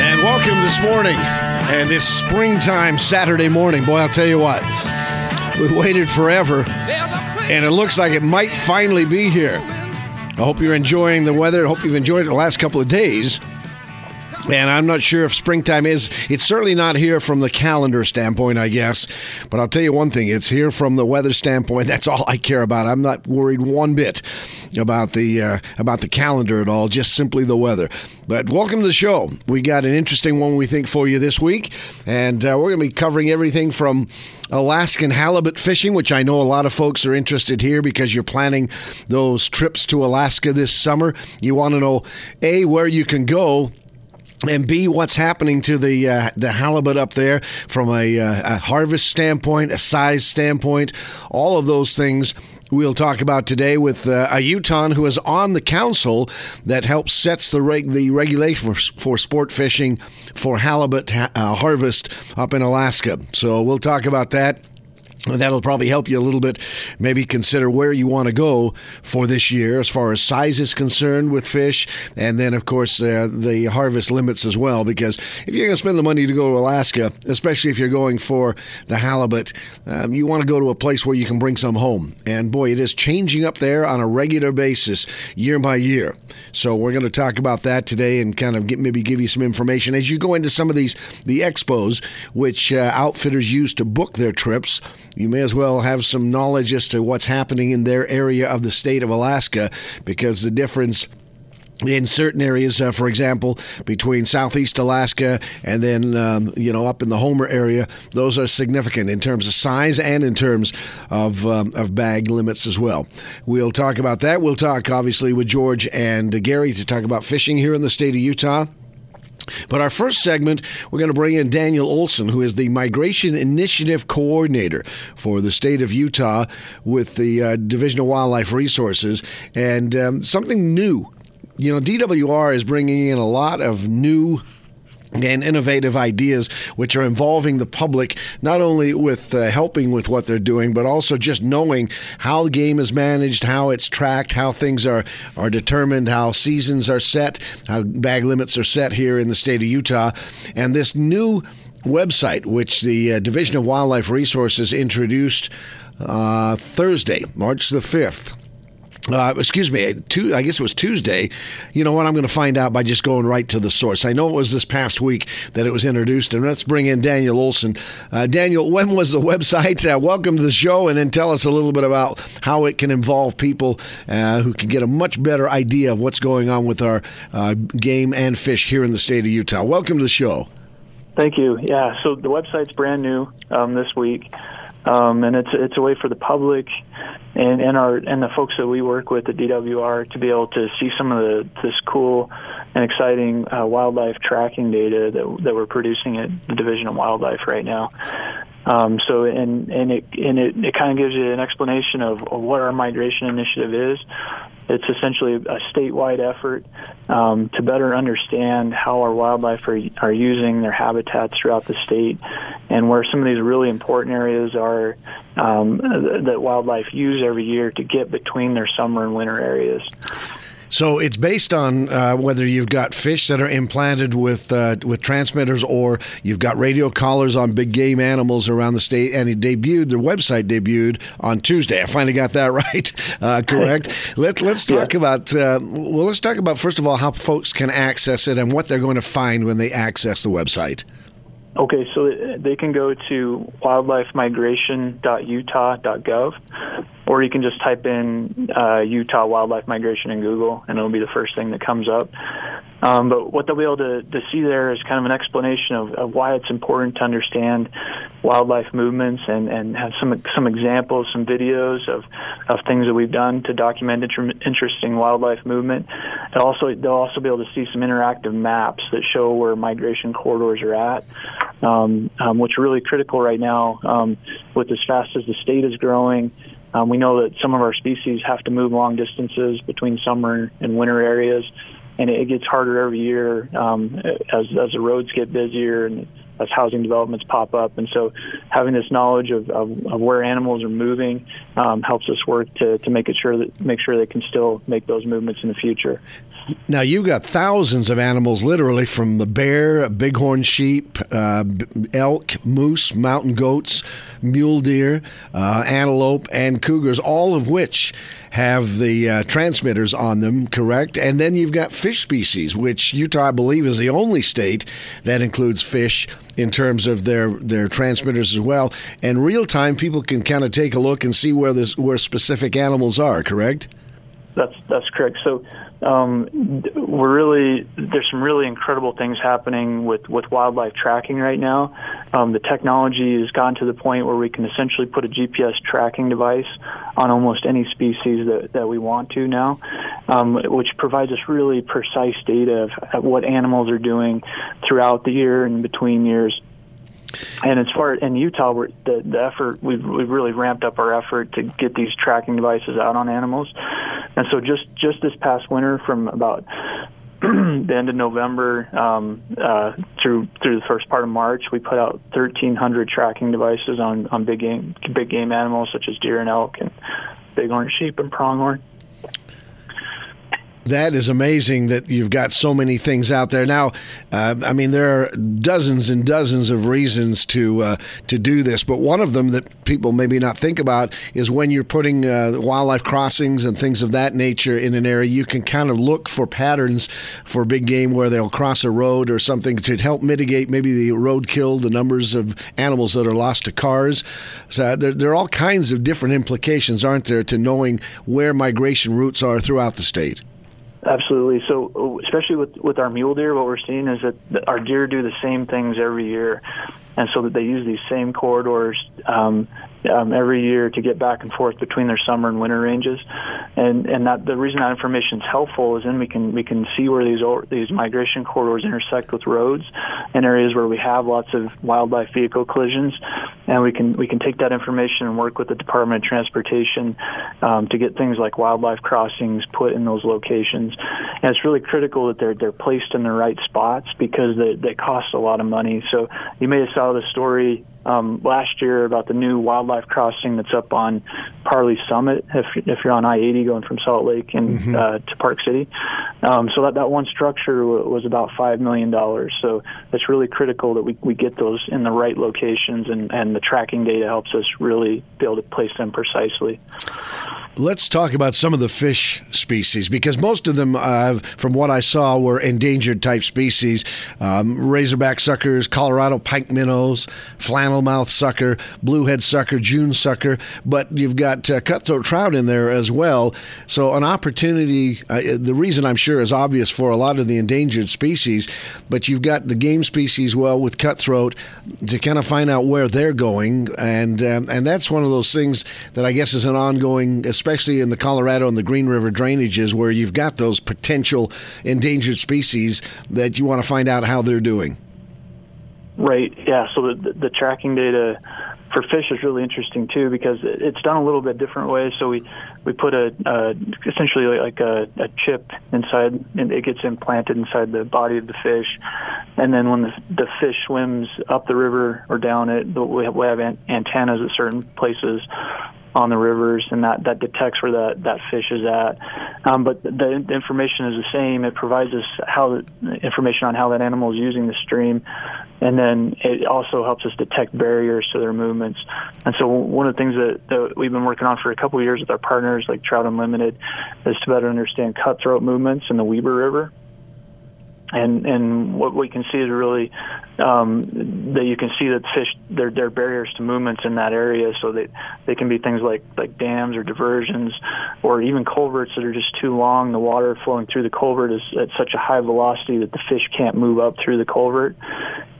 And welcome this morning and this springtime Saturday morning. Boy, I'll tell you what, we waited forever and it looks like it might finally be here. I hope you're enjoying the weather. I hope you've enjoyed it the last couple of days. And I'm not sure if springtime is. It's certainly not here from the calendar standpoint, I guess. But I'll tell you one thing: it's here from the weather standpoint. That's all I care about. I'm not worried one bit about the uh, about the calendar at all. Just simply the weather. But welcome to the show. We got an interesting one we think for you this week, and uh, we're going to be covering everything from Alaskan halibut fishing, which I know a lot of folks are interested here because you're planning those trips to Alaska this summer. You want to know a where you can go and B, what's happening to the uh, the halibut up there from a, uh, a harvest standpoint, a size standpoint, all of those things. We'll talk about today with uh, a Utahn who is on the council that helps sets the reg- the regulation for, for sport fishing for halibut ha- uh, harvest up in Alaska. So we'll talk about that. That'll probably help you a little bit. Maybe consider where you want to go for this year as far as size is concerned with fish, and then of course uh, the harvest limits as well. Because if you're going to spend the money to go to Alaska, especially if you're going for the halibut, um, you want to go to a place where you can bring some home. And boy, it is changing up there on a regular basis, year by year. So we're going to talk about that today and kind of get, maybe give you some information as you go into some of these the expos, which uh, outfitters use to book their trips you may as well have some knowledge as to what's happening in their area of the state of Alaska because the difference in certain areas, uh, for example, between southeast Alaska and then um, you know up in the Homer area, those are significant in terms of size and in terms of um, of bag limits as well. We'll talk about that. We'll talk obviously with George and uh, Gary to talk about fishing here in the state of Utah. But our first segment, we're going to bring in Daniel Olson, who is the Migration Initiative Coordinator for the state of Utah with the uh, Division of Wildlife Resources, and um, something new. You know, DWR is bringing in a lot of new and innovative ideas which are involving the public not only with uh, helping with what they're doing but also just knowing how the game is managed how it's tracked how things are are determined how seasons are set how bag limits are set here in the state of Utah. And this new website which the uh, Division of Wildlife Resources introduced uh, Thursday March the 5th uh, excuse me, two, I guess it was Tuesday. You know what? I'm going to find out by just going right to the source. I know it was this past week that it was introduced, and let's bring in Daniel Olson. Uh, Daniel, when was the website? Uh, welcome to the show, and then tell us a little bit about how it can involve people uh, who can get a much better idea of what's going on with our uh, game and fish here in the state of Utah. Welcome to the show. Thank you. Yeah, so the website's brand new um, this week. Um, and it's it's a way for the public and, and our and the folks that we work with at DWR to be able to see some of the this cool and exciting uh, wildlife tracking data that that we're producing at the Division of Wildlife right now. Um, so and and it and it, it kind of gives you an explanation of, of what our migration initiative is, it's essentially a statewide effort um, to better understand how our wildlife are, are using their habitats throughout the state and where some of these really important areas are um, that wildlife use every year to get between their summer and winter areas. So it's based on uh, whether you've got fish that are implanted with uh, with transmitters or you've got radio collars on big game animals around the state. And it debuted, their website debuted on Tuesday. I finally got that right, uh, correct? Let, let's talk yeah. about, uh, well, let's talk about, first of all, how folks can access it and what they're going to find when they access the website. Okay, so they can go to wildlifemigration.utah.gov, or you can just type in uh, Utah wildlife migration in Google, and it'll be the first thing that comes up. Um, but what they'll be able to, to see there is kind of an explanation of, of why it's important to understand wildlife movements and, and have some some examples, some videos of, of things that we've done to document inter- interesting wildlife movement. And also, they'll also be able to see some interactive maps that show where migration corridors are at, um, um, which are really critical right now um, with as fast as the state is growing. Um, we know that some of our species have to move long distances between summer and winter areas and it gets harder every year um, as as the roads get busier and as housing developments pop up. And so having this knowledge of, of, of where animals are moving um, helps us work to, to make it sure that make sure they can still make those movements in the future. Now you've got thousands of animals, literally from the bear, bighorn sheep, uh, elk, moose, mountain goats, mule deer, uh, antelope, and cougars, all of which have the uh, transmitters on them, correct? And then you've got fish species, which Utah, I believe, is the only state that includes fish in terms of their their transmitters as well. And real time, people can kind of take a look and see where this where specific animals are, correct? That's that's correct. So um, we're really there's some really incredible things happening with with wildlife tracking right now. Um, the technology has gotten to the point where we can essentially put a GPS tracking device on almost any species that, that we want to now, um, which provides us really precise data of, what animals are doing throughout the year and between years. And as far in Utah, we're, the the effort we've we've really ramped up our effort to get these tracking devices out on animals. And so just just this past winter, from about the end of November um, uh, through through the first part of March, we put out 1,300 tracking devices on on big game big game animals such as deer and elk and bighorn sheep and pronghorn that is amazing that you've got so many things out there now. Uh, I mean, there are dozens and dozens of reasons to uh, to do this, but one of them that people maybe not think about is when you're putting uh, wildlife crossings and things of that nature in an area, you can kind of look for patterns for big game where they'll cross a road or something to help mitigate maybe the roadkill, the numbers of animals that are lost to cars. So there, there are all kinds of different implications, aren't there, to knowing where migration routes are throughout the state. Absolutely. So, especially with with our mule deer, what we're seeing is that our deer do the same things every year, and so that they use these same corridors um, um, every year to get back and forth between their summer and winter ranges, and and that the reason that information is helpful is then we can we can see where these these migration corridors intersect with roads and areas where we have lots of wildlife vehicle collisions, and we can we can take that information and work with the Department of Transportation um, to get things like wildlife crossings put in those locations, and it's really critical that they're they're placed in the right spots because they they cost a lot of money. So you may have saw the story um, last year about the new wildlife crossing that's up on Parley Summit. If, if you're on I-80 going from Salt Lake and mm-hmm. uh, to Park City, um, so that that one structure w- was about five million dollars. So it's really critical that we, we get those in the right locations, and, and the tracking data helps us really be able to place them precisely. Let's talk about some of the fish species because most of them, uh, from what I saw, were endangered type species. Um, razorback suckers, Colorado pike minnows, flannelmouth sucker, bluehead sucker, June sucker, but you've got uh, cutthroat trout in there as well. So, an opportunity, uh, the reason I'm sure is obvious for a lot of the endangered species, but you've got the game species well with cutthroat to kind of find out where they're going. And, um, and that's one of those things that I guess is an ongoing, especially especially in the Colorado and the Green River drainages where you've got those potential endangered species that you want to find out how they're doing. Right. Yeah. So the, the tracking data for fish is really interesting too because it's done a little bit different way. So we we put a uh, essentially like a, a chip inside, and it gets implanted inside the body of the fish, and then when the the fish swims up the river or down it, we have, we have antennas at certain places on the rivers, and that, that detects where that, that fish is at. Um, but the, the, information is the same. It provides us how information on how that animal is using the stream, and then it also helps us detect barriers to their movements. And so one of the things that, that we've been working on for a couple years with our partners like Trout Unlimited is to better understand cutthroat movements in the Weber River and and what we can see is really um, that you can see that fish there there are barriers to movements in that area, so that they can be things like like dams or diversions, or even culverts that are just too long. The water flowing through the culvert is at such a high velocity that the fish can't move up through the culvert,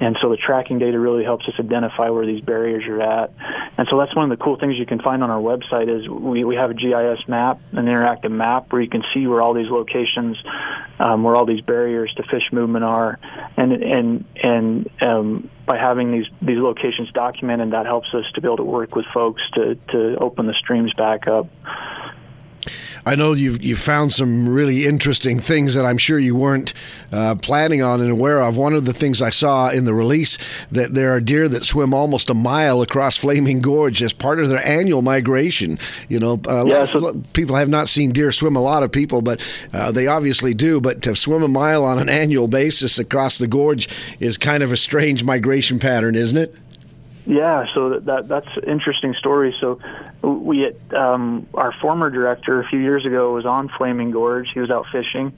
and so the tracking data really helps us identify where these barriers are at. And so that's one of the cool things you can find on our website is we, we have a GIS map, an interactive map where you can see where all these locations, um, where all these barriers to fish fish movement are, and and and um, by having these these locations documented, that helps us to be able to work with folks to to open the streams back up. I know you've you found some really interesting things that I'm sure you weren't uh, planning on and aware of. One of the things I saw in the release that there are deer that swim almost a mile across Flaming Gorge as part of their annual migration. You know, uh, yeah, so- people have not seen deer swim. A lot of people, but uh, they obviously do. But to swim a mile on an annual basis across the gorge is kind of a strange migration pattern, isn't it? Yeah, so that that's an interesting story. So we um, our former director a few years ago was on Flaming Gorge. He was out fishing,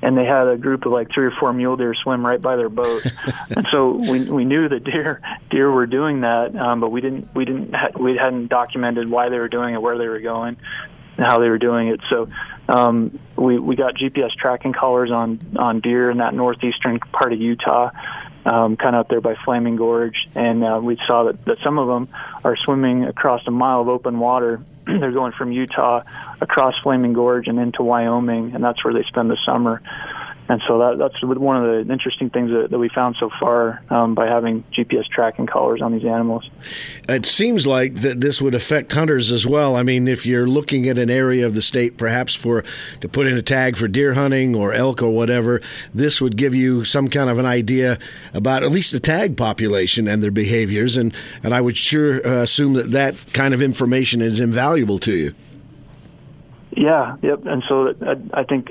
and they had a group of like three or four mule deer swim right by their boat. and so we we knew that deer deer were doing that, um, but we didn't we didn't ha- we hadn't documented why they were doing it, where they were going, and how they were doing it. So um, we we got GPS tracking collars on on deer in that northeastern part of Utah um, kind of out there by Flaming Gorge, and uh, we saw that, that some of them are swimming across a mile of open water. They're going from Utah across Flaming Gorge and into Wyoming, and that's where they spend the summer and so that, that's one of the interesting things that, that we found so far um, by having GPS tracking collars on these animals. It seems like that this would affect hunters as well. I mean, if you're looking at an area of the state, perhaps for to put in a tag for deer hunting or elk or whatever, this would give you some kind of an idea about at least the tag population and their behaviors. And and I would sure uh, assume that that kind of information is invaluable to you. Yeah, yep. And so I, I think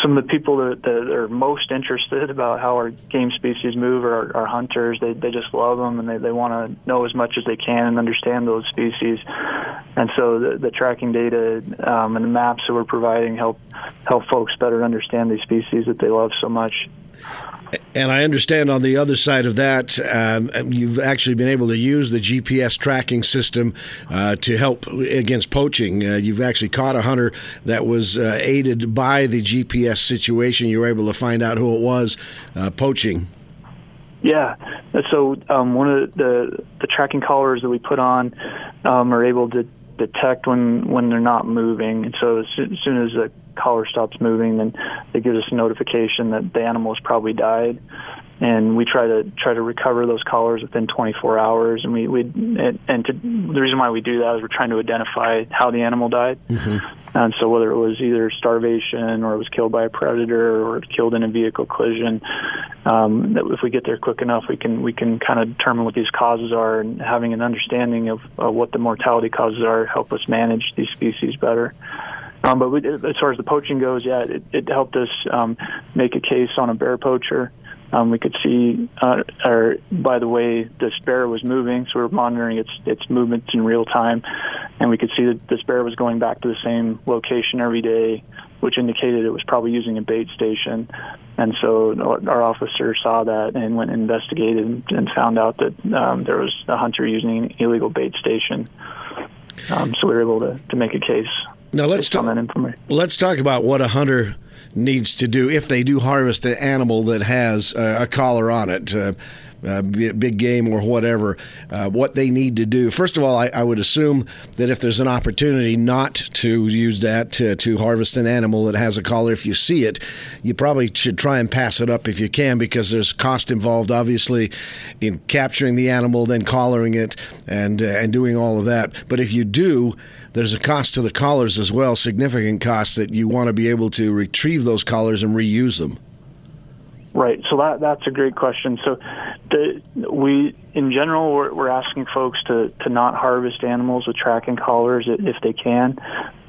some of the people that, that are most interested about how our game species move are our hunters. They they just love them and they, they want to know as much as they can and understand those species. And so the, the tracking data um, and the maps that we're providing help help folks better understand these species that they love so much. And I understand on the other side of that, um, you've actually been able to use the GPS tracking system uh, to help against poaching. Uh, you've actually caught a hunter that was uh, aided by the GPS situation. You were able to find out who it was uh, poaching. Yeah. So um, one of the the tracking collars that we put on um, are able to detect when when they're not moving, and so as soon as the collar stops moving, then it gives us a notification that the animal has probably died. And we try to try to recover those collars within 24 hours. And we we and, and to, the reason why we do that is we're trying to identify how the animal died. Mm-hmm. And so whether it was either starvation or it was killed by a predator or killed in a vehicle collision, um, that if we get there quick enough, we can we can kind of determine what these causes are and having an understanding of uh, what the mortality causes are help us manage these species better. Um, but we, as far as the poaching goes, yeah, it, it helped us um, make a case on a bear poacher. Um, we could see, uh, or by the way, this bear was moving, so we are monitoring its its movements in real time, and we could see that this bear was going back to the same location every day, which indicated it was probably using a bait station. And so our officer saw that and went and investigated and, and found out that um, there was a hunter using an illegal bait station. Um, so we were able to, to make a case. Now let's talk. Let's talk about what a hunter needs to do if they do harvest an animal that has uh, a collar on it. Uh, uh, big game or whatever, uh, what they need to do. First of all, I, I, would assume that if there's an opportunity not to use that to, to, harvest an animal that has a collar, if you see it, you probably should try and pass it up if you can because there's cost involved, obviously, in capturing the animal, then collaring it, and uh, and doing all of that. But if you do, there's a cost to the collars as well, significant cost that you want to be able to retrieve those collars and reuse them. Right. So that that's a great question. So the, we in general we're, we're asking folks to to not harvest animals with tracking collars if they can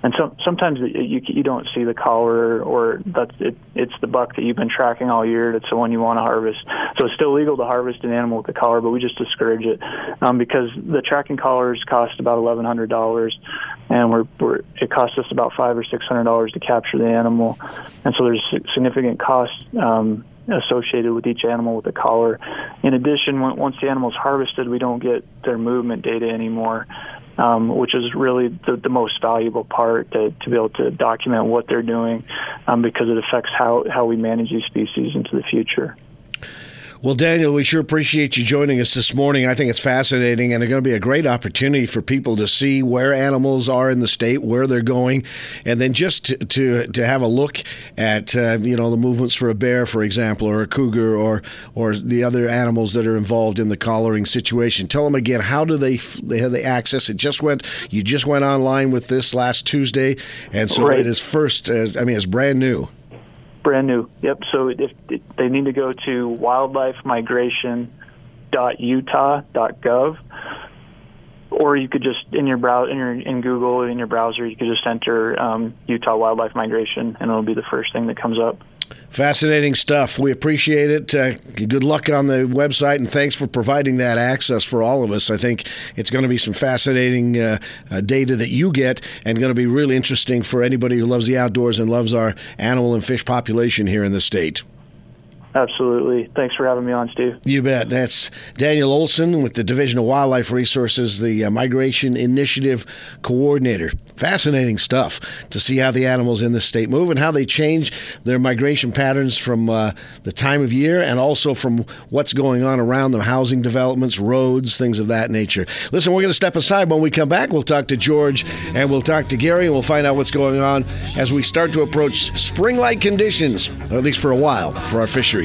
and so, sometimes you you don't see the collar or that's it, it's the buck that you've been tracking all year that's the one you want to harvest so it's still legal to harvest an animal with a collar but we just discourage it um, because the tracking collars cost about eleven hundred dollars and we're, we're it costs us about five or six hundred dollars to capture the animal and so there's significant cost um, associated with each animal with a collar. In addition, once the animal's harvested, we don't get their movement data anymore um, which is really the, the most valuable part to, to be able to document what they're doing um, because it affects how, how we manage these species into the future. Well, Daniel, we sure appreciate you joining us this morning. I think it's fascinating and it's going to be a great opportunity for people to see where animals are in the state, where they're going, and then just to to, to have a look at uh, you know the movements for a bear, for example, or a cougar, or or the other animals that are involved in the collaring situation. Tell them again how do they they have the access? It just went you just went online with this last Tuesday, and so right. it is first. Uh, I mean, it's brand new. Brand new. Yep. So if, they need to go to wildlifemigration.utah.gov, or you could just in your browser, in your in Google in your browser, you could just enter um, Utah wildlife migration, and it'll be the first thing that comes up. Fascinating stuff. We appreciate it. Uh, good luck on the website, and thanks for providing that access for all of us. I think it's going to be some fascinating uh, uh, data that you get, and going to be really interesting for anybody who loves the outdoors and loves our animal and fish population here in the state. Absolutely. Thanks for having me on, Steve. You bet. That's Daniel Olson with the Division of Wildlife Resources, the uh, Migration Initiative Coordinator. Fascinating stuff to see how the animals in the state move and how they change their migration patterns from uh, the time of year and also from what's going on around them housing developments, roads, things of that nature. Listen, we're going to step aside. When we come back, we'll talk to George and we'll talk to Gary and we'll find out what's going on as we start to approach spring like conditions, at least for a while, for our fisheries.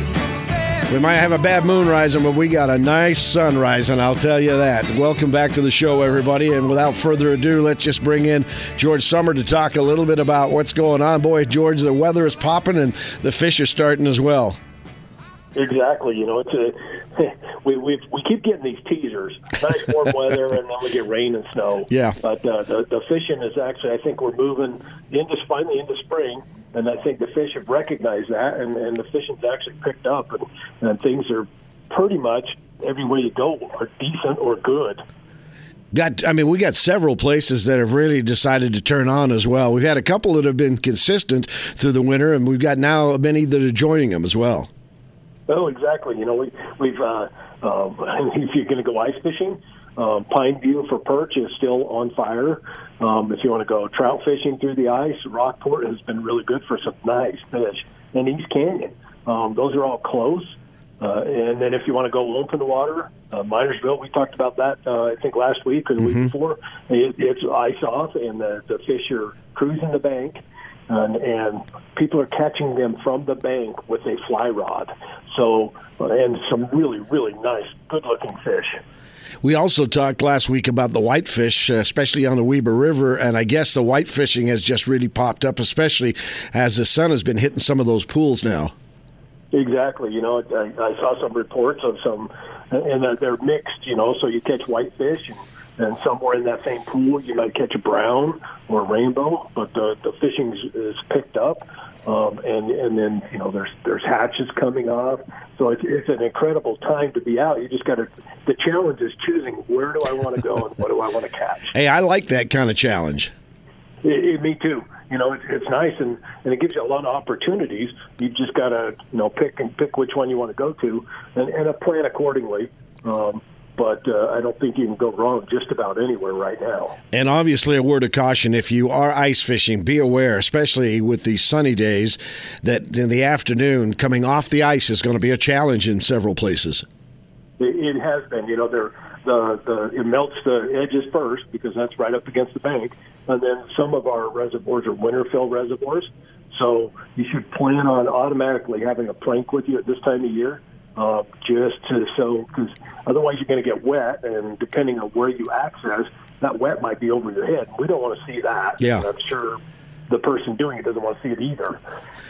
we might have a bad moon rising, but we got a nice sun rising, I'll tell you that. Welcome back to the show, everybody. And without further ado, let's just bring in George Summer to talk a little bit about what's going on. Boy, George, the weather is popping and the fish are starting as well. Exactly. You know, it's a we we we keep getting these teasers, nice warm weather, and then we get rain and snow. Yeah. But uh, the the fishing is actually, I think, we're moving into finally into spring, and I think the fish have recognized that, and, and the fishing's actually picked up, and, and things are pretty much everywhere you go are decent or good. Got, I mean, we got several places that have really decided to turn on as well. We've had a couple that have been consistent through the winter, and we've got now many that are joining them as well. Oh, exactly. You know, we, we've uh, um, if you're going to go ice fishing, um, Pineview for perch is still on fire. Um, if you want to go trout fishing through the ice, Rockport has been really good for some nice fish. And East Canyon, um, those are all close. Uh, and then if you want to go open water, uh, Minersville, we talked about that uh, I think last week or the mm-hmm. week before. It, it's ice off, and the, the fish are cruising the bank, and, and people are catching them from the bank with a fly rod. So, and some really really nice, good looking fish. We also talked last week about the whitefish, uh, especially on the Weber River, and I guess the white fishing has just really popped up, especially as the sun has been hitting some of those pools now. Exactly. You know, I, I saw some reports of some, and they're mixed. You know, so you catch whitefish, and, and somewhere in that same pool you might catch a brown or a rainbow, but the the fishing is, is picked up. Um, and and then you know there's there's hatches coming off, so it's, it's an incredible time to be out. You just got to the challenge is choosing where do I want to go and what do I want to catch. Hey, I like that kind of challenge. It, it, me too. You know, it's, it's nice and and it gives you a lot of opportunities. You just got to you know pick and pick which one you want to go to and and plan accordingly. Um, but uh, I don't think you can go wrong just about anywhere right now. And obviously, a word of caution if you are ice fishing, be aware, especially with these sunny days, that in the afternoon, coming off the ice is going to be a challenge in several places. It, it has been. You know, there the, the it melts the edges first because that's right up against the bank, and then some of our reservoirs are winter fill reservoirs. So you should plan on automatically having a plank with you at this time of year uh, just to so because otherwise you're going to get wet, and depending on where you access, that wet might be over your head. We don't want to see that. Yeah, I'm sure the person doing it doesn't want to see it either.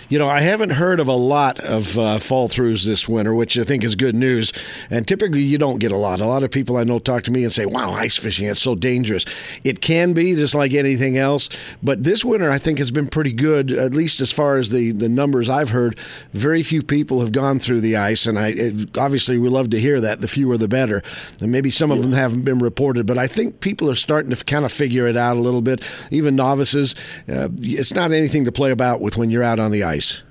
You know, I haven't heard of a lot of uh, fall throughs this winter, which I think is good news. And typically, you don't get a lot. A lot of people I know talk to me and say, "Wow, ice fishing it's so dangerous." It can be just like anything else, but this winter I think has been pretty good, at least as far as the the numbers I've heard. Very few people have gone through the ice, and I it, obviously we love to hear that. The fewer, the better. And maybe some of them haven't been reported, but I think people are starting to kind of figure it out a little bit. Even novices, uh, it's not anything to play about with when you're out on the ice.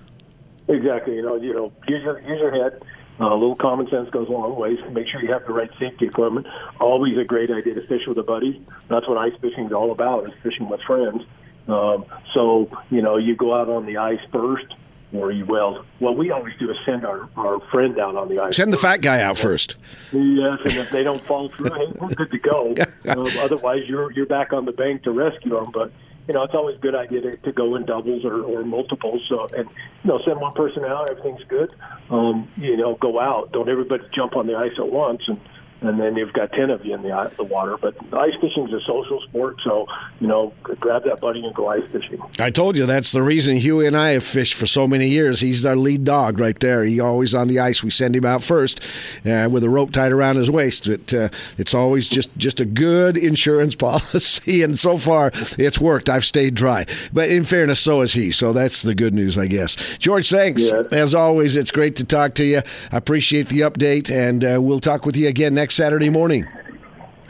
Exactly. You know, you know, use your use your head. Uh, a little common sense goes a long ways. Make sure you have the right safety equipment. Always a great idea to fish with a buddy. That's what ice fishing is all about: is fishing with friends. Um, so you know, you go out on the ice first, or you well, What we always do is send our, our friend out on the ice. Send the fat guy out first. Yes, and if they don't fall through, hey, we're good to go. um, otherwise, you're you're back on the bank to rescue them. But you know, it's always a good idea to, to go in doubles or, or multiples. So, and you know, send one person out, everything's good. Um, you know, go out. Don't everybody jump on the ice at once and and then you've got 10 of you in the, the water. But ice fishing is a social sport, so, you know, grab that buddy and go ice fishing. I told you that's the reason Huey and I have fished for so many years. He's our lead dog right there. He always on the ice. We send him out first uh, with a rope tied around his waist. It, uh, it's always just, just a good insurance policy, and so far it's worked. I've stayed dry. But in fairness, so has he, so that's the good news, I guess. George, thanks. Yeah. As always, it's great to talk to you. I appreciate the update, and uh, we'll talk with you again next next Saturday morning.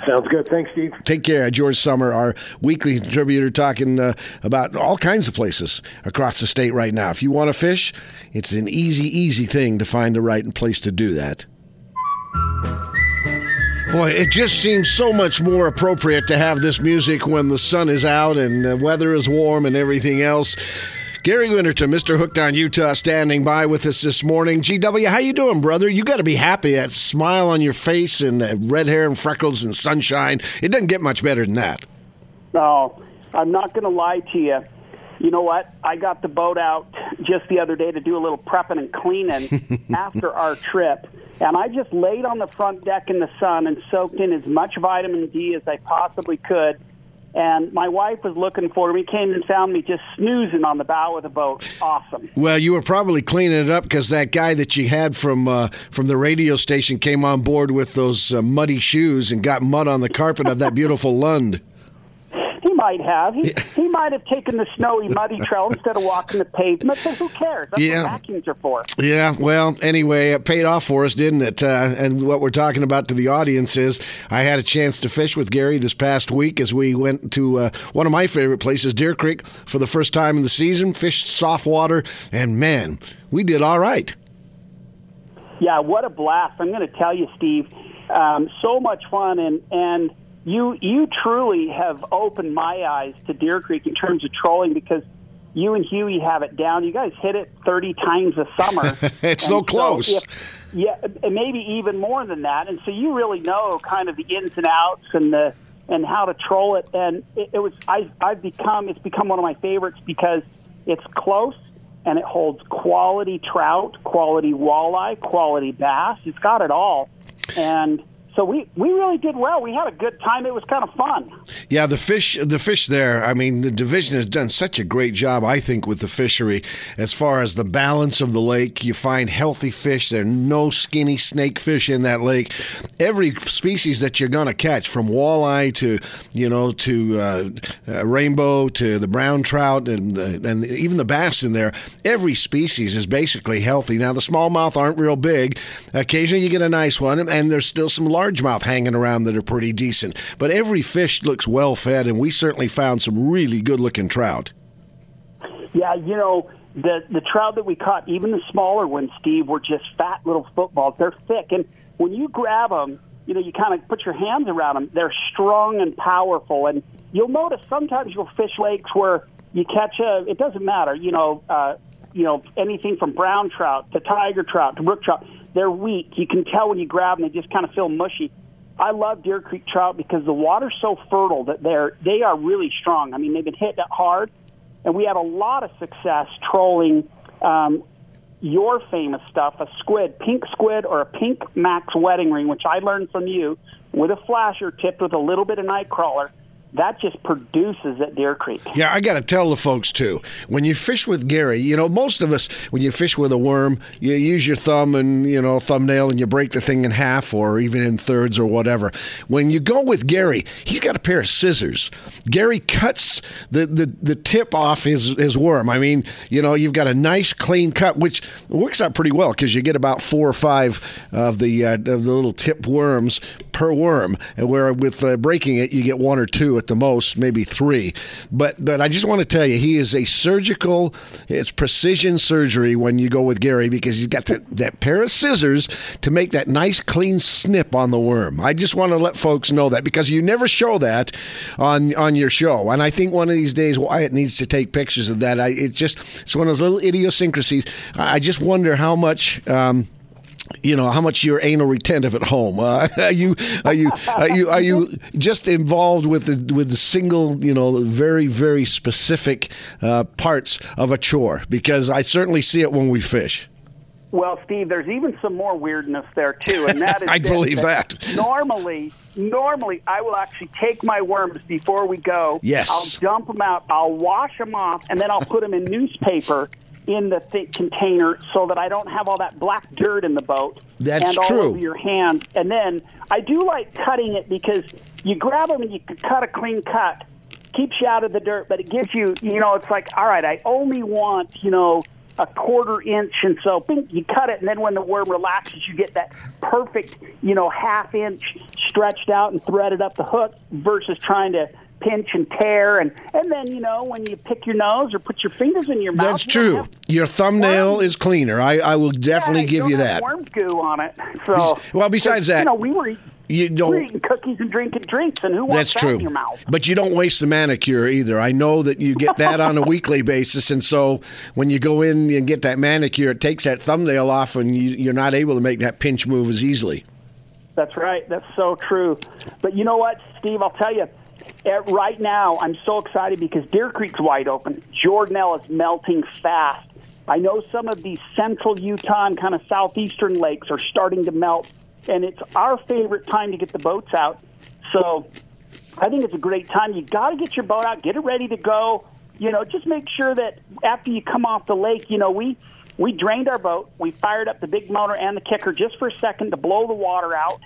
Sounds good. Thanks, Steve. Take care. George Summer, our weekly contributor, talking uh, about all kinds of places across the state right now. If you want to fish, it's an easy, easy thing to find the right place to do that. Boy, it just seems so much more appropriate to have this music when the sun is out and the weather is warm and everything else. Gary Winterton, Mr. Hooked on Utah, standing by with us this morning. GW, how you doing, brother? You got to be happy. That smile on your face and that red hair and freckles and sunshine. It doesn't get much better than that. No, I'm not going to lie to you. You know what? I got the boat out just the other day to do a little prepping and cleaning after our trip. And I just laid on the front deck in the sun and soaked in as much vitamin D as I possibly could and my wife was looking for me, came and found me just snoozing on the bow of the boat. Awesome. Well, you were probably cleaning it up because that guy that you had from uh, from the radio station came on board with those uh, muddy shoes and got mud on the carpet of that beautiful Lund might have. He, he might have taken the snowy, muddy trail instead of walking the pavement. But who cares? That's yeah. what vacuums are for. Yeah. Well, anyway, it paid off for us, didn't it? Uh, and what we're talking about to the audience is, I had a chance to fish with Gary this past week as we went to uh, one of my favorite places, Deer Creek, for the first time in the season. Fished soft water, and man, we did all right. Yeah, what a blast! I'm going to tell you, Steve. Um, so much fun, and and you you truly have opened my eyes to Deer Creek in terms of trolling because you and Huey have it down. You guys hit it 30 times a summer. it's so close. If, yeah, maybe even more than that. And so you really know kind of the ins and outs and the and how to troll it. And it, it was I I've become it's become one of my favorites because it's close and it holds quality trout, quality walleye, quality bass. It's got it all. And so we, we really did well. We had a good time. It was kind of fun. Yeah, the fish the fish there. I mean, the division has done such a great job, I think, with the fishery as far as the balance of the lake. You find healthy fish. There are no skinny snake fish in that lake. Every species that you're going to catch, from walleye to you know to uh, uh, rainbow to the brown trout and the, and even the bass in there, every species is basically healthy. Now the smallmouth aren't real big. Occasionally you get a nice one, and there's still some largemouth hanging around that are pretty decent. But every fish looks well fed, and we certainly found some really good looking trout. Yeah, you know, the the trout that we caught, even the smaller ones, Steve, were just fat little footballs. They're thick, and when you grab them, you know, you kind of put your hands around them. They're strong and powerful, and you'll notice sometimes you'll fish lakes where you catch a. It doesn't matter, you know, uh, you know, anything from brown trout to tiger trout to brook trout they're weak. You can tell when you grab them; they just kind of feel mushy. I love Deer Creek trout because the water's so fertile that they're they are really strong. I mean, they've been hit hard, and we had a lot of success trolling um, your famous stuff, a squid, pink squid, or a pink Mack's Wedding Ring, which I learned from you, with a flasher tipped with a little bit of night crawler. That just produces at Deer Creek. Yeah, I got to tell the folks too. When you fish with Gary, you know, most of us, when you fish with a worm, you use your thumb and, you know, thumbnail and you break the thing in half or even in thirds or whatever. When you go with Gary, he's got a pair of scissors. Gary cuts the, the, the tip off his, his worm. I mean, you know, you've got a nice clean cut, which works out pretty well because you get about four or five of the, uh, of the little tip worms per worm. And where with uh, breaking it, you get one or two at the most, maybe three. But but I just want to tell you, he is a surgical. It's precision surgery when you go with Gary because he's got that, that pair of scissors to make that nice clean snip on the worm. I just want to let folks know that because you never show that on on your show, and I think one of these days Wyatt needs to take pictures of that. I it just it's one of those little idiosyncrasies. I just wonder how much. Um, you know how much you're anal retentive at home. Uh, are you are you are you are you just involved with the with the single you know very very specific uh, parts of a chore? Because I certainly see it when we fish. Well, Steve, there's even some more weirdness there too, and that is I believe that. Normally, normally I will actually take my worms before we go. Yes. I'll dump them out. I'll wash them off, and then I'll put them in newspaper in the thick container so that I don't have all that black dirt in the boat That's and all true. over your hands. And then I do like cutting it because you grab them and you can cut a clean cut. Keeps you out of the dirt, but it gives you, you know, it's like, all right, I only want, you know, a quarter inch, and so bing, you cut it, and then when the worm relaxes, you get that perfect, you know, half inch stretched out and threaded up the hook versus trying to pinch and tear, and and then you know when you pick your nose or put your fingers in your mouth. That's you true. Your thumbnail Worm- is cleaner. I, I will definitely Yeah, give don't you have that. Worm goo on it. So Well, besides that, you know, we were. You we were don't. eating cookies and drinking drinks, and who wants That's that true. in your mouth? But you don't waste the manicure either. I know that you get that on a weekly basis, and so when you go in and get that manicure, it takes that thumbnail off, and you, you're not able to make that pinch move as easily. That's right. That's so true. But you know what, Steve? I'll tell you. At, right now, I'm so excited because Deer Creek's wide open. Jordanelle is melting fast. I know some of these central Utah and kind of southeastern lakes are starting to melt, and it's our favorite time to get the boats out. So I think it's a great time. You got to get your boat out, get it ready to go. You know, just make sure that after you come off the lake, you know, we we drained our boat, we fired up the big motor and the kicker just for a second to blow the water out.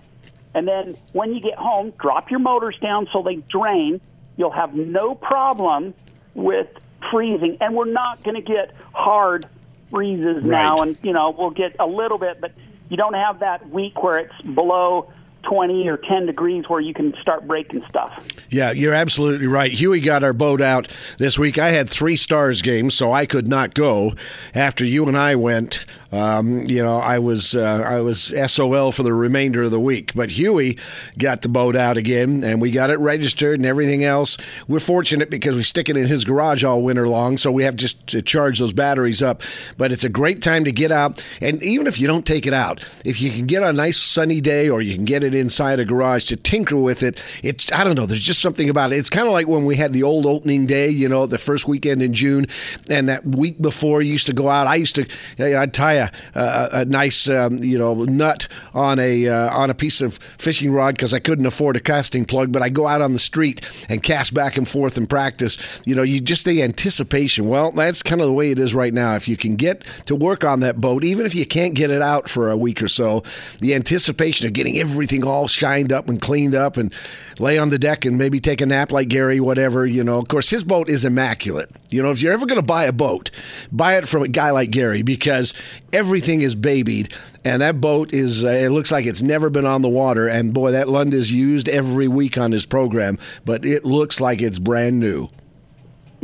And then when you get home, drop your motors down so they drain. You'll have no problem with freezing. And we're not going to get hard freezes now. And, you know, we'll get a little bit, but you don't have that week where it's below 20 or 10 degrees where you can start breaking stuff. Yeah, you're absolutely right. Huey got our boat out this week. I had three stars games, so I could not go. After you and I went, um, you know, I was uh, I was SOL for the remainder of the week. But Huey got the boat out again, and we got it registered and everything else. We're fortunate because we stick it in his garage all winter long, so we have just to charge those batteries up. But it's a great time to get out, and even if you don't take it out, if you can get a nice sunny day or you can get it inside a garage to tinker with it, it's I don't know. There's just something about it. It's kind of like when we had the old opening day, you know, the first weekend in June, and that week before you used to go out. I used to I'd tie a, a, a nice um, you know nut on a uh, on a piece of fishing rod because I couldn't afford a casting plug, but I go out on the street and cast back and forth and practice. You know, you just the anticipation. Well, that's kind of the way it is right now. If you can get to work on that boat, even if you can't get it out for a week or so, the anticipation of getting everything all shined up and cleaned up and lay on the deck and maybe take a nap like Gary, whatever, you know. Of course, his boat is immaculate. You know, if you're ever going to buy a boat, buy it from a guy like Gary because everything is babied. And that boat is, uh, it looks like it's never been on the water. And boy, that Lund is used every week on his program, but it looks like it's brand new.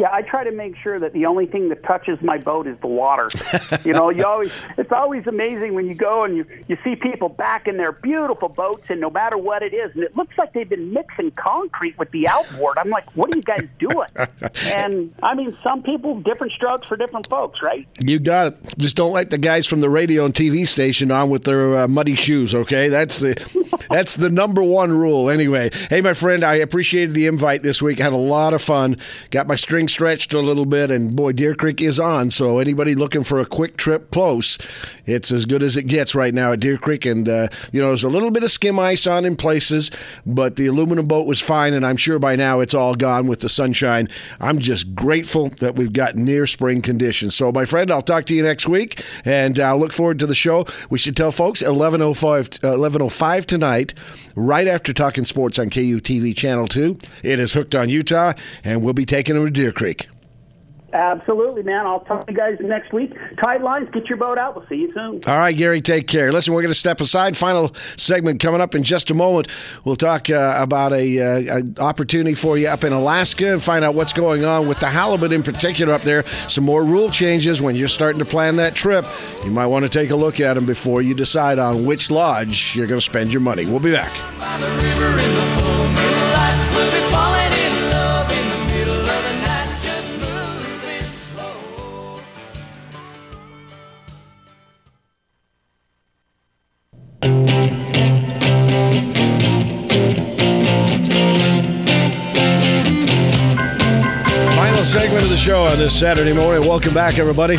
Yeah, I try to make sure that the only thing that touches my boat is the water. you know, you always it's always amazing when you go and you you see people back in their beautiful boats and no matter what it is, and it looks like they've been mixing concrete with the outboard. I'm like, what are you guys doing? and I mean, some people different strokes for different folks, right? You got it. Just don't let the guys from the radio and TV station on with their uh, muddy shoes, okay? That's the That's the number one rule, anyway. Hey, my friend, I appreciated the invite this week. Had a lot of fun. Got my string stretched a little bit, and boy, Deer Creek is on. So anybody looking for a quick trip close, it's as good as it gets right now at Deer Creek. And uh, you know, there's a little bit of skim ice on in places, but the aluminum boat was fine, and I'm sure by now it's all gone with the sunshine. I'm just grateful that we've got near spring conditions. So, my friend, I'll talk to you next week, and I'll look forward to the show. We should tell folks 11:05 uh, 11:05 tonight, right after talking sports on KUTV Channel Two. It is hooked on Utah, and we'll be taking them to Deer Creek. Absolutely, man. I'll talk to you guys next week. Tight lines, get your boat out. We'll see you soon. All right, Gary, take care. Listen, we're going to step aside. Final segment coming up in just a moment. We'll talk uh, about a, uh, a, opportunity for you up in Alaska and find out what's going on with the halibut in particular up there. Some more rule changes when you're starting to plan that trip. You might want to take a look at them before you decide on which lodge you're going to spend your money. We'll be back. Show on this Saturday morning. Welcome back, everybody.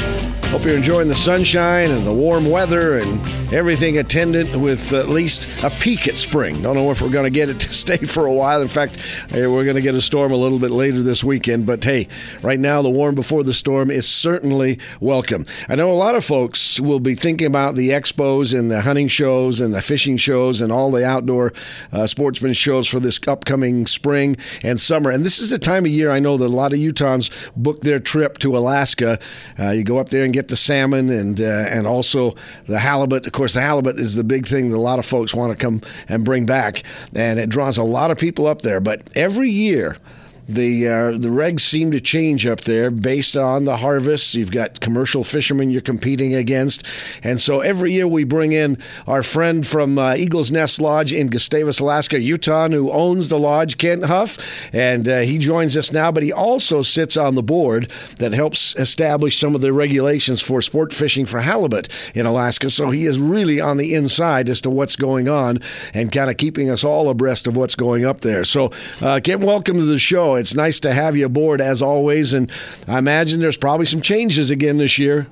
Hope you're enjoying the sunshine and the warm weather and everything attendant with at least a peak at spring. Don't know if we're going to get it to stay for a while. In fact, we're going to get a storm a little bit later this weekend. But hey, right now, the warm before the storm is certainly welcome. I know a lot of folks will be thinking about the expos and the hunting shows and the fishing shows and all the outdoor uh, sportsman shows for this upcoming spring and summer. And this is the time of year I know that a lot of Utahns book their trip to Alaska. Uh, you go up there and get get the salmon and uh, and also the halibut. Of course, the halibut is the big thing that a lot of folks want to come and bring back, and it draws a lot of people up there. But every year the uh, the regs seem to change up there based on the harvests. You've got commercial fishermen you're competing against, and so every year we bring in our friend from uh, Eagles Nest Lodge in Gustavus, Alaska, Utah, who owns the lodge, Kent Huff, and uh, he joins us now. But he also sits on the board that helps establish some of the regulations for sport fishing for halibut in Alaska. So he is really on the inside as to what's going on and kind of keeping us all abreast of what's going up there. So, uh, Kent, welcome to the show. It's nice to have you aboard as always, and I imagine there's probably some changes again this year.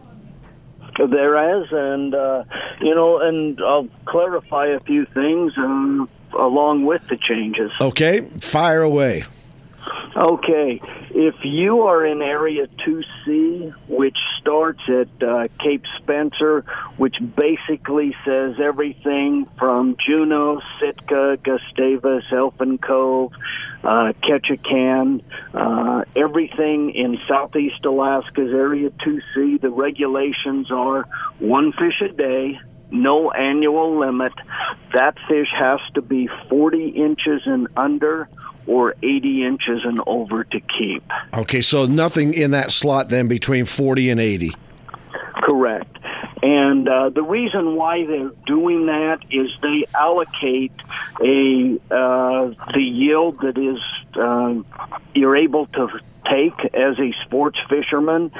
There is, and uh, you know, and I'll clarify a few things um, along with the changes. Okay, fire away. Okay, if you are in Area 2C, which starts at uh, Cape Spencer, which basically says everything from Juneau, Sitka, Gustavus, Elfin Cove, uh, Ketchikan, uh, everything in Southeast Alaska's Area 2C, the regulations are one fish a day, no annual limit. That fish has to be 40 inches and under or 80 inches and over to keep. Okay, so nothing in that slot then between 40 and 80. Correct. And uh, the reason why they're doing that is they allocate a uh, the yield that is uh, you're able to take as a sports fisherman,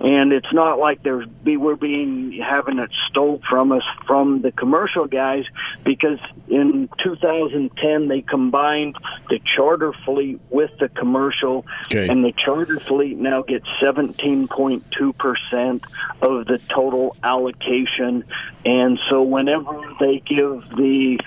and it's not like there's be we're being having it stole from us from the commercial guys because in 2010 they combined the charter fleet with the commercial, okay. and the charter fleet now gets 17.2 percent of the total allocation, and so whenever they give the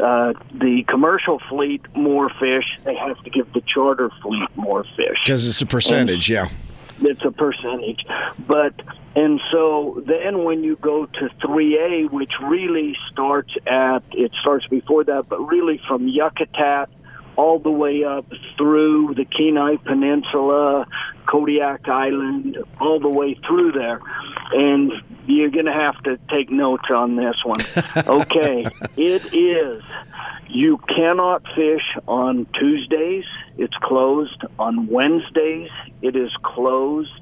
uh, the commercial fleet more fish, they have to give the charter fleet more fish. Because it's a percentage, and yeah. It's a percentage. But, and so then when you go to 3A, which really starts at, it starts before that, but really from Yakutat all the way up through the Kenai Peninsula, Kodiak Island, all the way through there. And you're going to have to take notes on this one. Okay, it is. You cannot fish on Tuesdays. It's closed. On Wednesdays, it is closed.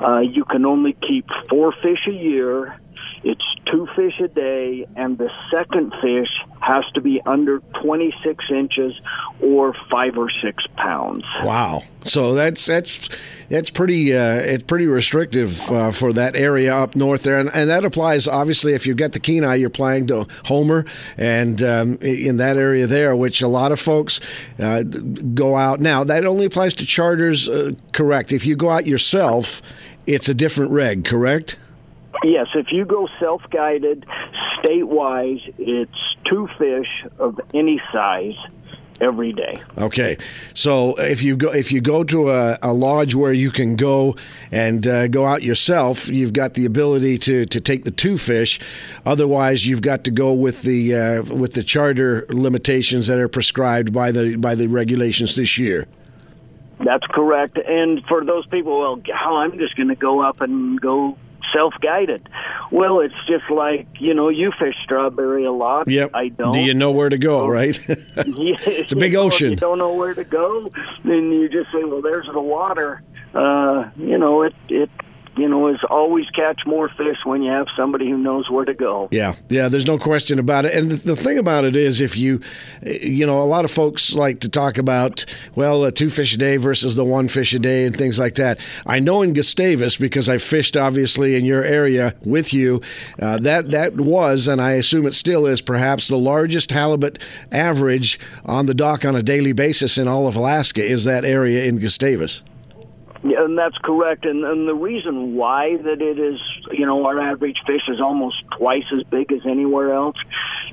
Uh, you can only keep four fish a year. It's two fish a day, and the second fish has to be under 26 inches or five or six pounds. Wow. So that's that's that's pretty uh, it's pretty restrictive uh, for that area up north there, and, and that applies obviously if you've got the Kenai, you're playing to Homer and um, in that area there, which a lot of folks uh, go out now. That only applies to charters, uh, correct? If you go out yourself, it's a different reg, correct? Yes, if you go self-guided, state-wise, it's two fish of any size every day. Okay, so if you go if you go to a, a lodge where you can go and uh, go out yourself, you've got the ability to, to take the two fish. Otherwise, you've got to go with the uh, with the charter limitations that are prescribed by the by the regulations this year. That's correct. And for those people, well, I'm just going to go up and go self-guided. Well, it's just like you know, you fish strawberry a lot. Yep. I don't. Do you know where to go? Right. yeah, it's a big ocean. you don't know where to go, then you just say, "Well, there's the water." Uh, you know, it it you know, is always catch more fish when you have somebody who knows where to go. Yeah, yeah, there's no question about it. And the, thing about it is, if you, you know, a lot of folks like to talk about, well, a two fish a day versus the one fish a day and things like that. I know in Gustavus, because I fished obviously in your area with you, uh, that, that was, and I assume it still is, perhaps the largest halibut average on the dock on a daily basis in all of Alaska is that area in Gustavus. And that's correct. And, and the reason why that it is, you know, our average fish is almost twice as big as anywhere else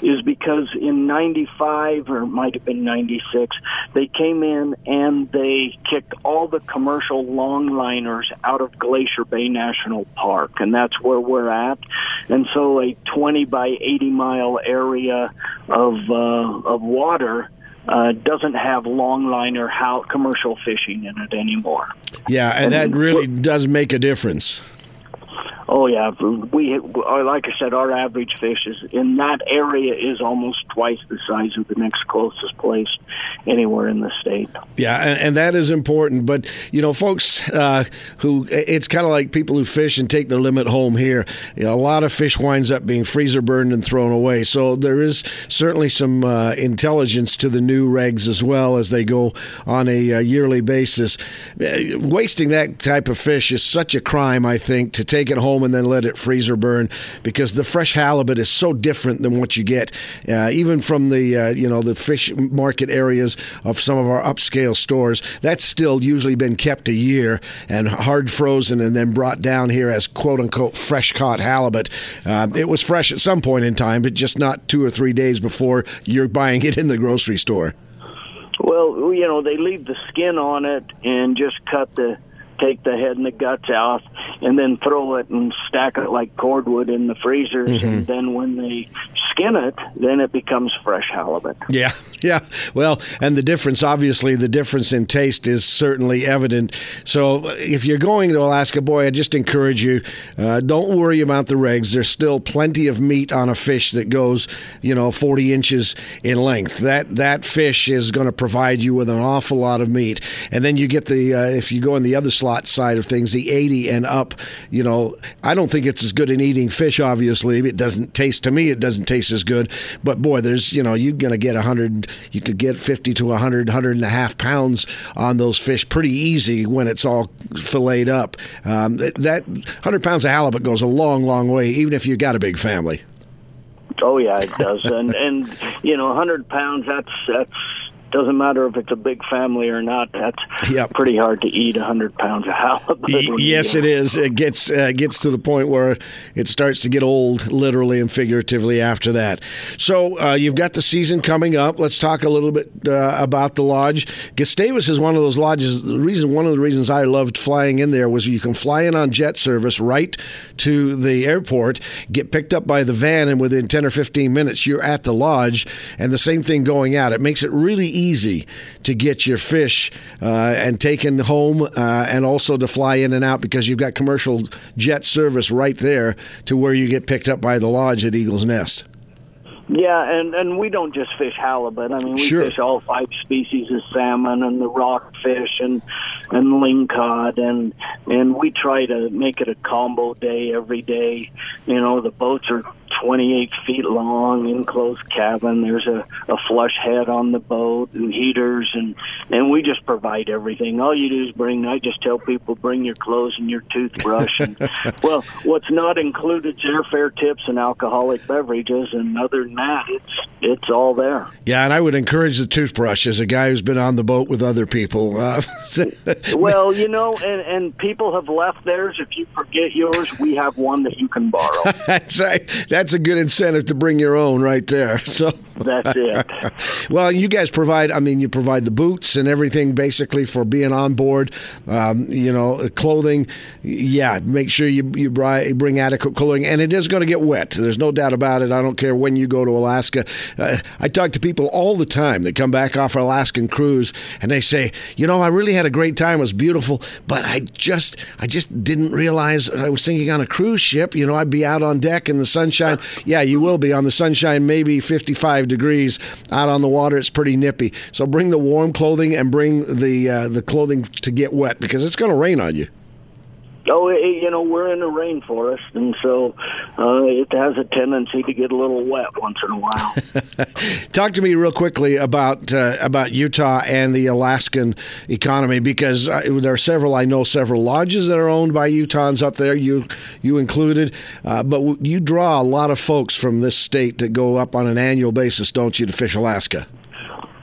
is because in 95 or might have been 96, they came in and they kicked all the commercial longliners out of Glacier Bay National Park. And that's where we're at. And so a 20 by 80 mile area of, uh, of water uh, doesn't have longliner how commercial fishing in it anymore. Yeah, and, and that really does make a difference. Oh yeah, we like I said, our average fish is in that area is almost twice the size of the next closest place anywhere in the state. Yeah, and, and that is important. But you know, folks uh, who it's kind of like people who fish and take their limit home here. You know, a lot of fish winds up being freezer burned and thrown away. So there is certainly some uh, intelligence to the new regs as well as they go on a, a yearly basis. Uh, wasting that type of fish is such a crime. I think to take it home and then let it freeze or burn because the fresh halibut is so different than what you get uh, even from the uh, you know the fish market areas of some of our upscale stores. That's still usually been kept a year and hard frozen and then brought down here as quote unquote fresh caught halibut. Uh, it was fresh at some point in time, but just not two or three days before you're buying it in the grocery store. Well, you know, they leave the skin on it and just cut the take the head and the guts out, and then throw it and stack it like cordwood in the freezers. Mm-hmm. And then when they skin it, then it becomes fresh halibut. Yeah, yeah. Well, and the difference, obviously, the difference in taste is certainly evident. So if you're going to Alaska, boy, I just encourage you, uh, don't worry about the regs. There's still plenty of meat on a fish that goes, you know, 40 inches in length. That that fish is going to provide you with an awful lot of meat. And then you get the uh, if you go in the other slot side of things, the 80 and up. You know, I don't think it's as good in eating fish. Obviously, it doesn't taste to me. It doesn't taste as good. But boy, there's you know you're going to get a hundred. You could get fifty to a hundred, hundred and a half pounds on those fish pretty easy when it's all filleted up. Um, that hundred pounds of halibut goes a long, long way, even if you got a big family. Oh yeah, it does, and and you know, hundred pounds. That's that's doesn't matter if it's a big family or not. That's yep. pretty hard to eat a hundred pounds of halibut. yes, it is. It gets uh, gets to the point where it starts to get old, literally and figuratively. After that, so uh, you've got the season coming up. Let's talk a little bit uh, about the lodge. Gustavus is one of those lodges. The reason, one of the reasons I loved flying in there was you can fly in on jet service right to the airport, get picked up by the van, and within ten or fifteen minutes you're at the lodge. And the same thing going out. It makes it really easy to get your fish uh, and taken home uh, and also to fly in and out because you've got commercial jet service right there to where you get picked up by the lodge at Eagle's Nest. Yeah, and and we don't just fish halibut. I mean, we sure. fish all five species of salmon and the rockfish and and lingcod and and we try to make it a combo day every day. You know, the boats are 28 feet long, enclosed cabin. There's a, a flush head on the boat and heaters, and and we just provide everything. All you do is bring. I just tell people bring your clothes and your toothbrush. And well, what's not included is airfare tips and alcoholic beverages, and other than that, it's it's all there. Yeah, and I would encourage the toothbrush as a guy who's been on the boat with other people. Uh, well, you know, and and people have left theirs. If you forget yours, we have one that you can borrow. that's right. That's a good incentive to bring your own right there. So that's it. well, you guys provide. I mean, you provide the boots and everything basically for being on board. Um, you know, clothing. Yeah, make sure you you bring adequate clothing, and it is going to get wet. There's no doubt about it. I don't care when you go to Alaska. Uh, I talk to people all the time that come back off our Alaskan cruise, and they say, you know, I really had a great time. It was beautiful, but I just I just didn't realize I was thinking on a cruise ship. You know, I'd be out on deck in the sunshine. Yeah, you will be on the sunshine, maybe 55 degrees out on the water. It's pretty nippy. So bring the warm clothing and bring the uh, the clothing to get wet because it's going to rain on you. Oh, it, you know, we're in a rainforest, and so uh, it has a tendency to get a little wet once in a while. Talk to me real quickly about uh, about Utah and the Alaskan economy, because uh, there are several. I know several lodges that are owned by Utahns up there. You you included, uh, but you draw a lot of folks from this state that go up on an annual basis, don't you, to fish Alaska?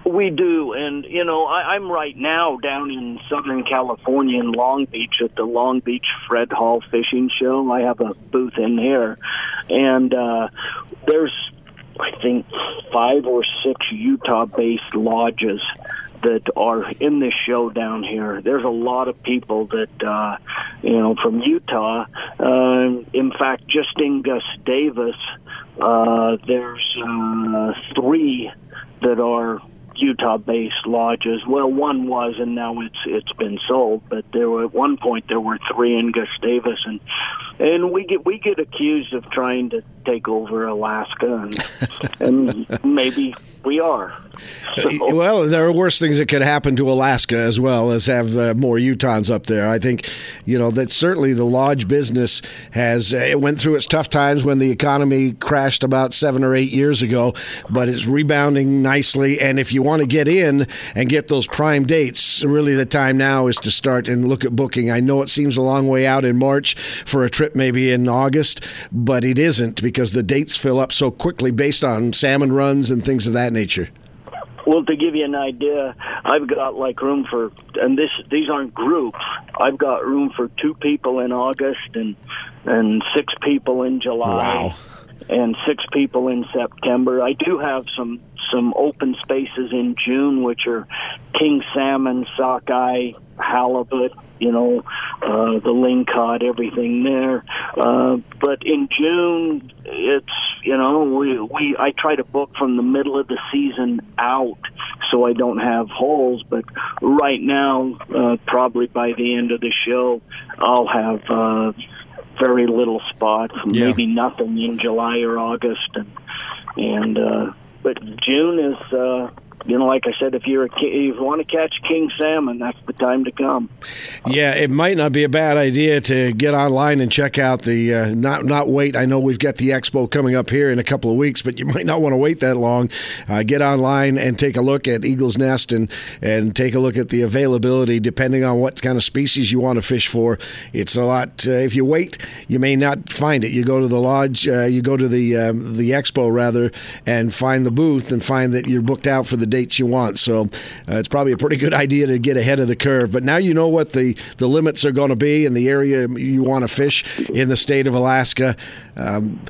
We do, and you know, I, I'm right now down in Southern California in Long Beach at the Long Beach Fred Hall Fishing Show. I have a booth in here, and uh, there's, I think, five or six Utah-based lodges that are in this show down here. There's a lot of people that, uh, you know, from Utah. Uh, in fact, just in Gustavus, uh, there's uh, three that are Utah-based lodges. Well, one was, and now it's it's been sold. But there were at one point there were three in Gustavus, and and we get we get accused of trying to take over Alaska, and and maybe we are. So. Well, there are worse things that could happen to Alaska as well as have uh, more Utahns up there. I think, you know, that certainly the lodge business has uh, it went through its tough times when the economy crashed about seven or eight years ago, but it's rebounding nicely. And if you want to get in and get those prime dates, really the time now is to start and look at booking. I know it seems a long way out in March for a trip maybe in August, but it isn't because the dates fill up so quickly based on salmon runs and things of that nature. Well, to give you an idea, I've got like room for, and this these aren't groups. I've got room for two people in August and and six people in July. Wow. And six people in September. I do have some some open spaces in June, which are king salmon, sockeye, halibut, you know, uh, the lingcod, everything there. Uh, but in June, it's you know we we I try to book from the middle of the season out, so I don't have holes. But right now, uh, probably by the end of the show, I'll have. Uh, very little spots, yeah. maybe nothing in July or August, and and uh, but June is uh, you know, like I said, if you're a, if you want to catch king salmon, that's the time to come. Yeah, it might not be a bad idea to get online and check out the uh, not not wait. I know we've got the expo coming up here in a couple of weeks, but you might not want to wait that long. Uh, get online and take a look at Eagle's Nest and and take a look at the availability depending on what kind of species you want to fish for. It's a lot. Uh, if you wait, you may not find it. You go to the lodge, uh, you go to the um, the expo rather, and find the booth and find that you're booked out for the dates you want. So uh, it's probably a pretty good idea to get ahead of the curve. But now you know what the, the limits are going to be in the area you want to fish in the state of Alaska. Um,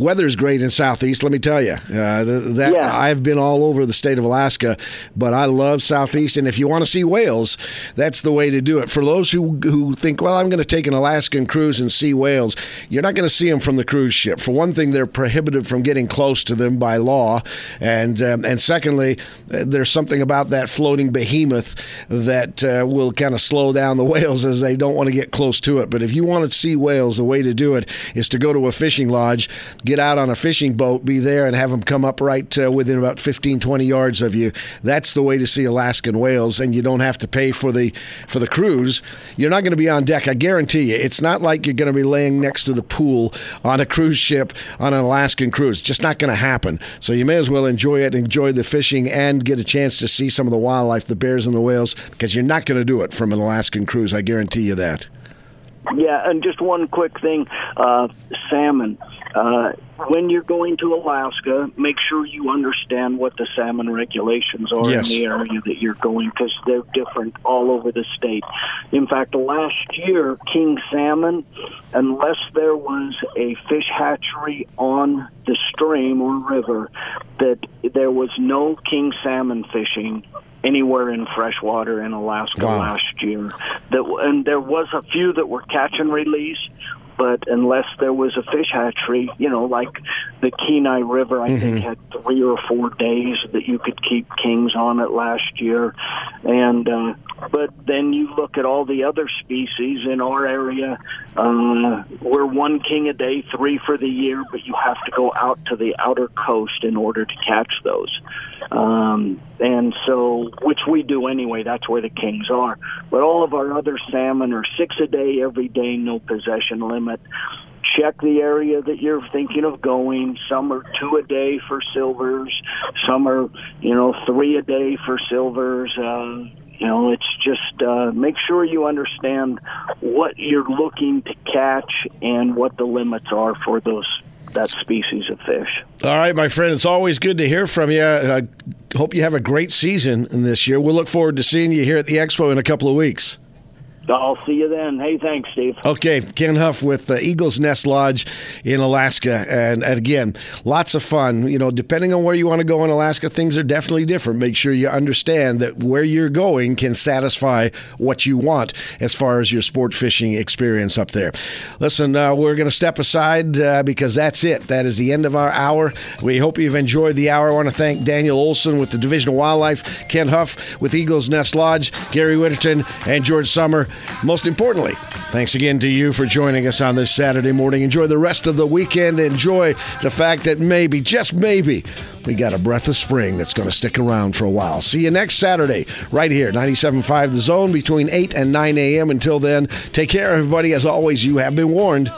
weather's great in southeast. Let me tell you uh, that yeah. I've been all over the state of Alaska, but I love southeast. And if you want to see whales, that's the way to do it. For those who who think, well, I'm going to take an Alaskan cruise and see whales, you're not going to see them from the cruise ship. For one thing, they're prohibited from getting close to them by law, and um, and secondly, there's something about that floating behemoth that uh, will kind of slow down the whales as they don't want to get close to it. But if you want to see whales, the way to do it is to go to a fishing lodge get out on a fishing boat, be there, and have them come up right uh, within about 15, 20 yards of you. That's the way to see Alaskan whales, and you don't have to pay for the for the cruise. You're not going to be on deck. I guarantee you. It's not like you're going to be laying next to the pool on a cruise ship on an Alaskan cruise. Just not going to happen. So you may as well enjoy it, enjoy the fishing, and get a chance to see some of the wildlife, the bears and the whales, because you're not going to do it from an Alaskan cruise. I guarantee you that. Yeah, and just one quick thing uh, salmon. Uh, when you're going to Alaska, make sure you understand what the salmon regulations are Yes. in the area that you're going because they're different all over the state. In fact, last year, king salmon, unless there was a fish hatchery on the stream or river, that there was no king salmon fishing anywhere in freshwater in Alaska Wow. last year. That and there was a few that were catch and release, but unless there was a fish hatchery, you know, like the Kenai River, I think had three or four days that you could keep kings on it last year, and uh, but then you look at all the other species in our area. Uh, we're one king a day, three for the year, but you have to go out to the outer coast in order to catch those. Um, and so, which we do anyway, that's where the kings are. But all of our other salmon are six a day, every day, no possession limit. Check the area that you're thinking of going. Some are two a day for silvers. Some are, you know, three a day for silvers. Uh, you know, it's just uh, make sure you understand what you're looking to catch and what the limits are for those that species of fish. All right, my friend. It's always good to hear from you. I hope you have a great season this year. We'll look forward to seeing you here at the expo in a couple of weeks. I'll see you then. Hey, thanks, Steve. Okay, Ken Huff with uh, Eagles Nest Lodge in Alaska, and, and again, lots of fun. You know, depending on where you want to go in Alaska, things are definitely different. Make sure you understand that where you're going can satisfy what you want as far as your sport fishing experience up there. Listen, uh, we're going to step aside uh, because that's it. That is the end of our hour. We hope you've enjoyed the hour. I want to thank Daniel Olson with the Division of Wildlife, Ken Huff with Eagles Nest Lodge, Gary Witterton, and George Summer. Most importantly, thanks again to you for joining us on this Saturday morning. Enjoy the rest of the weekend. Enjoy the fact that maybe, just maybe, we got a breath of spring that's going to stick around for a while. See you next Saturday, right here, 97.5 The Zone, between 8 and 9 a.m. Until then, take care, everybody. As always, you have been warned.